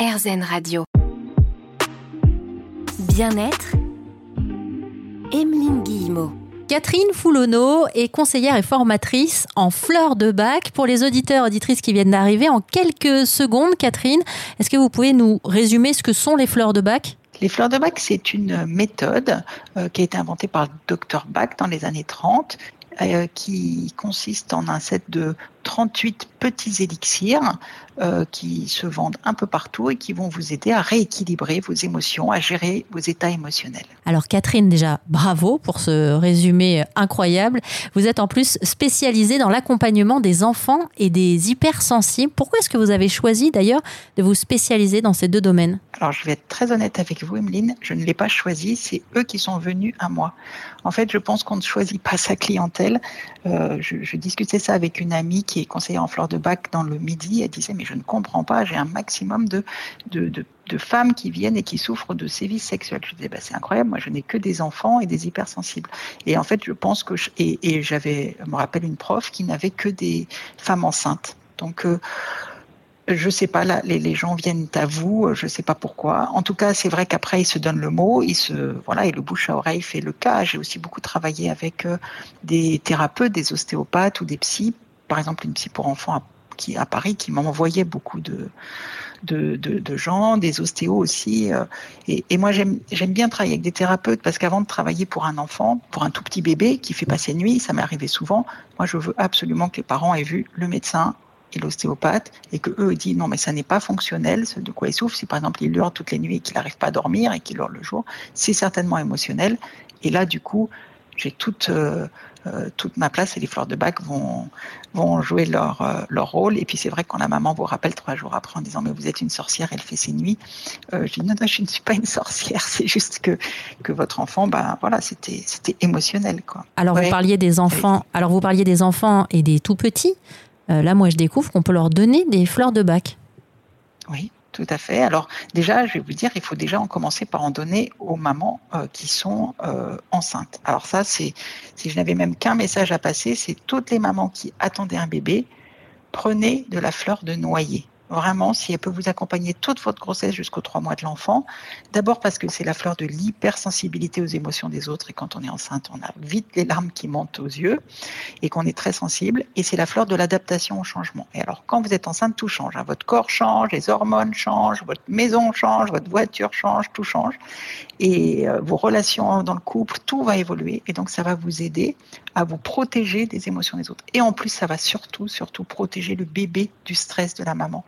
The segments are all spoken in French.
RZN Radio. Bien-être, Emeline Guillemot. Catherine Foulonneau est conseillère et formatrice en fleurs de bac. Pour les auditeurs et auditrices qui viennent d'arriver, en quelques secondes, Catherine, est-ce que vous pouvez nous résumer ce que sont les fleurs de bac? Les fleurs de bac, c'est une méthode euh, qui a été inventée par le docteur Bach dans les années 30 euh, qui consiste en un set de 38 petits élixirs euh, qui se vendent un peu partout et qui vont vous aider à rééquilibrer vos émotions, à gérer vos états émotionnels. Alors Catherine, déjà bravo pour ce résumé incroyable. Vous êtes en plus spécialisée dans l'accompagnement des enfants et des hypersensibles. Pourquoi est-ce que vous avez choisi d'ailleurs de vous spécialiser dans ces deux domaines? Alors je vais être très honnête avec vous, Emeline, je ne l'ai pas choisi, c'est eux qui sont venus à moi. En fait, je pense qu'on ne choisit pas sa clientèle. Euh, je, je discutais ça avec une amie qui est conseillère en fleurs de bac dans le midi. Elle disait, mais je ne comprends pas, j'ai un maximum de, de, femmes qui viennent et qui souffrent de sévices sexuels. Je disais, bah, c'est incroyable, moi je n'ai que des enfants et des hypersensibles. Et en fait, je pense que, et, j'avais, je me rappelle une prof qui n'avait que des femmes enceintes. Donc, euh, je sais pas, les, gens viennent à vous, je sais pas pourquoi. En tout cas, c'est vrai qu'après, ils se donnent le mot, ils se, voilà, et le bouche à oreille fait le cas. J'ai aussi beaucoup travaillé avec euh, des thérapeutes, des ostéopathes ou des psys. Par exemple, une psy pour enfants qui, à Paris qui m'envoyait beaucoup de, de, de, gens, des ostéos aussi. Euh, et, et moi, j'aime bien travailler avec des thérapeutes parce qu'avant de travailler pour un enfant, pour un tout petit bébé qui fait passer nuit, ça m'est arrivé souvent. Moi, je veux absolument que les parents aient vu le médecin et l'ostéopathe et que eux disent non mais ça n'est pas fonctionnel ce de quoi il souffre si par exemple il hurle toutes les nuits et qu'il n'arrive pas à dormir et qu'il hurle le jour c'est certainement émotionnel et là du coup j'ai toute euh, euh, toute ma place et les fleurs de bac vont vont jouer leur euh, leur rôle. Et puis c'est vrai que quand la maman vous rappelle trois jours après en disant mais vous êtes une sorcière elle fait ses nuits. Je dis non, non je ne suis pas une sorcière. C'est juste que que votre enfant ben voilà c'était c'était émotionnel quoi. Alors vous parliez des enfants alors vous parliez des enfants et des tout petits. Là moi je découvre qu'on peut leur donner des fleurs de bac. Oui tout à fait. Alors déjà, je vais vous dire, il faut déjà en commencer par en donner aux mamans euh, qui sont euh, enceintes. Alors ça, c'est si je n'avais même qu'un message à passer, c'est toutes les mamans qui attendaient un bébé, prenez de la fleur de noyer vraiment, si elle peut vous accompagner toute votre grossesse jusqu'aux trois mois de l'enfant. D'abord parce que c'est la fleur de l'hypersensibilité aux émotions des autres et quand on est enceinte, on a vite les larmes qui montent aux yeux et qu'on est très sensible. Et c'est la fleur de l'adaptation au changement. Et alors, quand vous êtes enceinte, tout change. Hein. Votre corps change, les hormones changent, votre maison change, votre voiture change, tout change. Et euh, vos relations dans le couple, tout va évoluer. Et donc, ça va vous aider à vous protéger des émotions des autres. Et en plus, ça va surtout, surtout protéger le bébé du stress de la maman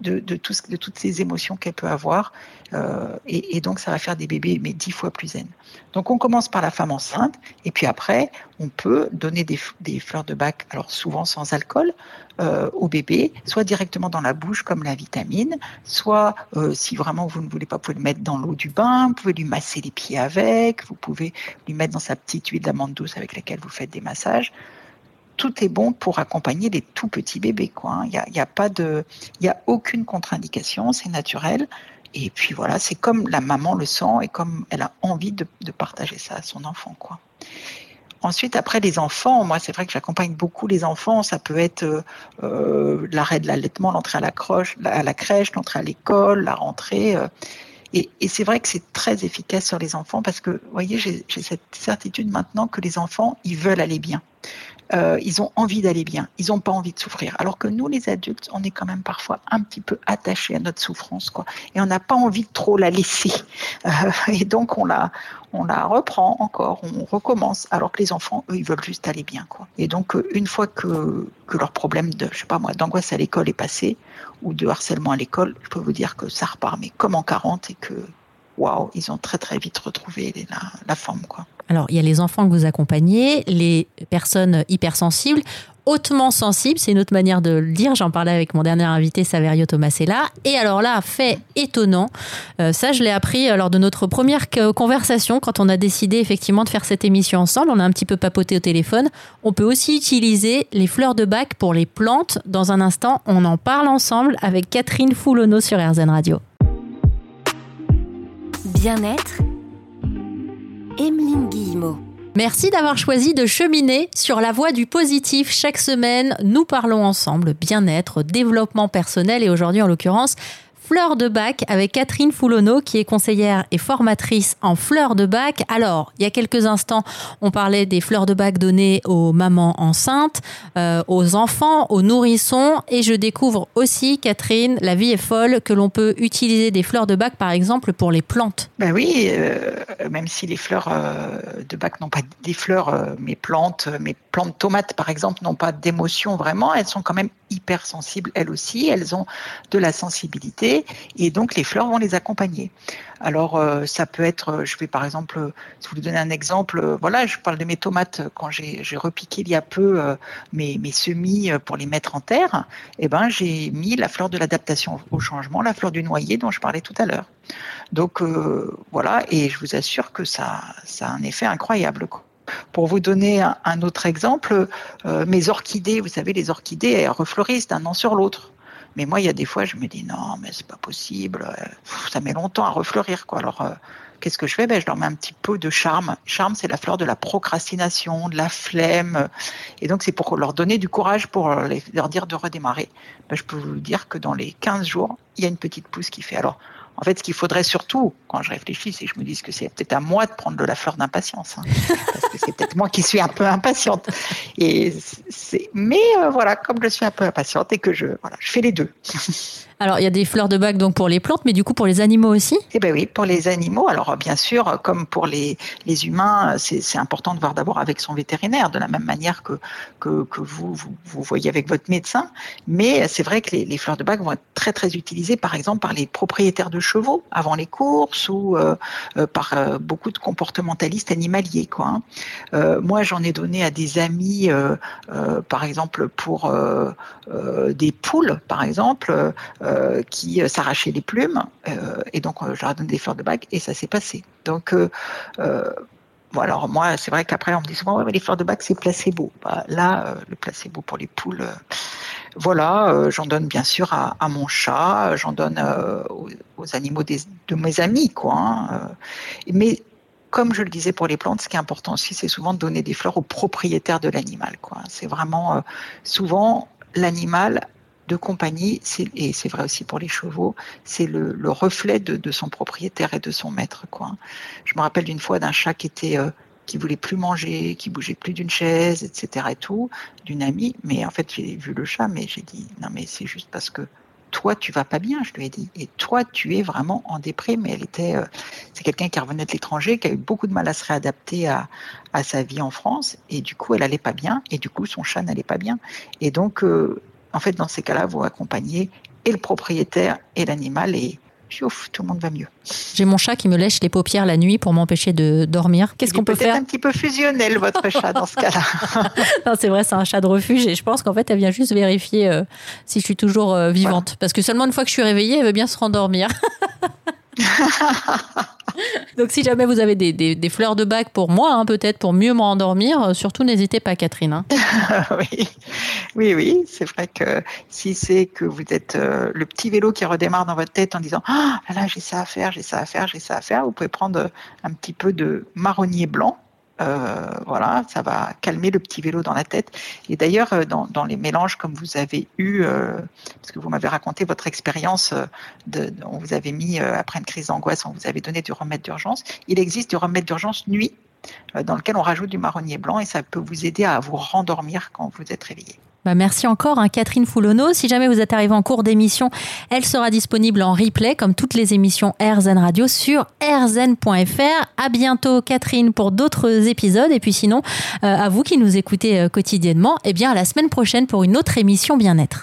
de, de, tout, de toutes ces émotions qu'elle peut avoir. Euh, et, et, donc, ça va faire des bébés, mais dix fois plus zen. Donc, on commence par la femme enceinte, et puis après, on peut donner des, des fleurs de bac, alors souvent sans alcool, euh, au bébé, soit directement dans la bouche comme la vitamine, soit euh, si vraiment vous ne voulez pas, vous pouvez le mettre dans l'eau du bain, vous pouvez lui masser les pieds avec, vous pouvez lui mettre dans sa petite huile d'amande douce avec laquelle vous faites des massages tout est bon pour accompagner les tout petits bébés. Quoi. Il hein. n'y a, a, pas de, il y a aucune contre-indication, c'est naturel. Et puis voilà, c'est comme la maman le sent et comme elle a envie de, partager ça à son enfant. Quoi. Ensuite, après les enfants, moi c'est vrai que j'accompagne beaucoup les enfants. Ça peut être euh, euh l'arrêt de l'allaitement, l'entrée à la, croche, à la crèche, l'entrée à l'école, la rentrée. Euh, et, et c'est vrai que c'est très efficace sur les enfants parce que, vous voyez, j'ai cette certitude maintenant que les enfants, ils veulent aller bien. Euh, ils ont envie d'aller bien, ils n'ont pas envie de souffrir. Alors que nous, les adultes, on est quand même parfois un petit peu attachés à notre souffrance, quoi. Et on n'a pas envie de trop la laisser. Euh, et donc on la, on la reprend encore, on recommence. Alors que les enfants, eux, ils veulent juste aller bien, quoi. Et donc euh, une fois que, que leur problème de, je sais pas moi, d'angoisse à l'école est passé ou de harcèlement à l'école, je peux vous dire que ça repart, mais comme en 40 et que waouh, ils ont très très vite retrouvé la, forme, quoi. Alors, il y a les enfants que vous accompagnez, les personnes hypersensibles, hautement sensibles, c'est une autre manière de le dire. J'en parlais avec mon dernier invité, Saverio Tomasella. Et alors là, fait étonnant, euh, ça je l'ai appris lors de notre première conversation quand on a décidé effectivement de faire cette émission ensemble. On a un petit peu papoté au téléphone. On peut aussi utiliser les fleurs de bac pour les plantes. Dans un instant, on en parle ensemble avec Catherine Foulonneau sur RZN Radio. Bien-être Emeline Guillemot. Merci d'avoir choisi de cheminer sur la voie du positif. Chaque semaine, nous parlons ensemble bien-être, développement personnel et aujourd'hui, en l'occurrence, fleurs de bac avec Catherine Foulonneau qui est conseillère et formatrice en fleurs de bac. Alors, il y a quelques instants, on parlait des fleurs de bac données aux mamans enceintes, euh, aux enfants, aux nourrissons et je découvre aussi, Catherine, la vie est folle, que l'on peut utiliser des fleurs de bac par exemple pour les plantes. Ben oui, euh, même si les fleurs euh, de bac n'ont pas des fleurs, mes plantes, mes plantes tomates par exemple n'ont pas d'émotion vraiment, elles sont quand même hypersensibles elles aussi, elles ont de la sensibilité et donc les fleurs vont les accompagner. Alors euh, ça peut être, je vais par exemple, si vous donner un exemple, voilà, je parle de mes tomates quand j'ai repiqué il y a peu euh, mes, semis pour les mettre en terre, eh ben j'ai mis la fleur de l'adaptation au changement, la fleur du noyer dont je parlais tout à l'heure. Donc euh, voilà, et je vous assure que ça, a un effet incroyable. Pour vous donner un, autre exemple, euh, mes orchidées, vous savez, les orchidées, elles refleurissent d'un an sur l'autre. Mais moi, il y a des fois, je me dis non, mais c'est pas possible. Ça met longtemps à refleurir, quoi. Alors, euh, qu'est-ce que je fais? Ben, Je leur mets un petit peu de charme. Charme, c'est la fleur de la procrastination, de la flemme. Et donc, c'est pour leur donner du courage, pour leur dire de redémarrer. Ben, je peux vous dire que dans les 15 jours, il y a une petite pousse qui fait. Alors, en fait, ce qu'il faudrait surtout, quand je réfléchis, c'est que je me dise que c'est peut-être à moi de prendre de la fleur d'impatience. Hein, parce que c'est peut-être moi qui suis un peu impatiente. Et mais euh, voilà, comme je suis un peu impatiente et que je, voilà, je fais les deux. Alors, il y a des fleurs de bac donc pour les plantes, mais du coup pour les animaux aussi? Eh bien oui, pour les animaux. Alors, bien sûr, comme pour les, les humains, c'est important de voir d'abord avec son vétérinaire, de la même manière que, que, que vous, vous, vous, voyez avec votre médecin. Mais c'est vrai que les, fleurs de bac vont être très, très utilisées, par exemple, par les propriétaires de chevaux avant les courses ou euh, euh, par euh, beaucoup de comportementalistes animaliers. Quoi, hein. moi, j'en ai donné à des amis, par exemple, pour des poules, par exemple. Euh, qui euh, s'arrachaient les plumes. Euh, et donc, je leur ai donné des fleurs de bac et ça s'est passé. Donc, Bon, alors moi, c'est vrai qu'après, on me dit souvent, mais les fleurs de bac, c'est placebo. Bah, là, le placebo pour les poules, voilà, j'en donne bien sûr à, mon chat, j'en donne aux, aux, animaux de mes amis, quoi. Hein, mais comme je le disais pour les plantes, ce qui est important aussi, c'est souvent de donner des fleurs au propriétaire de l'animal, quoi. C'est vraiment souvent l'animal de compagnie, et c'est vrai aussi pour les chevaux, c'est le, le, reflet de, de, son propriétaire et de son maître. Quoi. Je me rappelle d'une fois d'un chat qui était euh, qui voulait plus manger, qui bougeait plus d'une chaise, etc. et tout, d'une amie. Mais en fait, j'ai vu le chat, mais j'ai dit non, mais c'est juste parce que toi, tu vas pas bien, je lui ai dit. Et toi, tu es vraiment en déprime. Mais elle était, euh, c'est quelqu'un qui revenait de l'étranger, qui a eu beaucoup de mal à se réadapter à, à sa vie en France. Et du coup, elle allait pas bien. Et du coup, son chat n'allait pas bien. Et donc, euh, en fait, dans ces cas-là, vous accompagnez et le propriétaire et l'animal et ouf, tout le monde va mieux. J'ai mon chat qui me lèche les paupières la nuit pour m'empêcher de dormir. Qu'est-ce qu'on peut faire un petit peu fusionnel, votre chat, dans ce cas-là. c'est vrai, c'est un chat de refuge et je pense qu'en fait, elle vient juste vérifier euh, si je suis toujours euh, vivante. Voilà. Parce que seulement une fois que je suis réveillée, elle veut bien se rendormir. Donc si jamais vous avez des, fleurs de bac pour moi, hein, peut-être pour mieux m'endormir, euh, surtout n'hésitez pas Catherine. Hein. oui, oui, oui. c'est vrai que si c'est que vous êtes euh, le petit vélo qui redémarre dans votre tête en disant ah là j'ai ça à faire, j'ai ça à faire, j'ai ça à faire, vous pouvez prendre un petit peu de marronnier blanc euh, voilà, ça va calmer le petit vélo dans la tête. Et d'ailleurs, euh, dans, les mélanges comme vous avez eu, euh, parce que vous m'avez raconté votre expérience, euh, on vous avez mis après une crise d'angoisse, on vous avait donné du remède d'urgence. Il existe du remède d'urgence nuit dans lequel on rajoute du marronnier blanc et ça peut vous aider à vous rendormir quand vous êtes réveillé. Bah merci encore, hein, Catherine Foulonneau. Si jamais vous êtes arrivé en cours d'émission, elle sera disponible en replay, comme toutes les émissions RZN Radio, sur rzn.fr. À bientôt, Catherine, pour d'autres épisodes. Et puis sinon, euh, à vous qui nous écoutez euh, quotidiennement, eh bien, à la semaine prochaine pour une autre émission bien-être.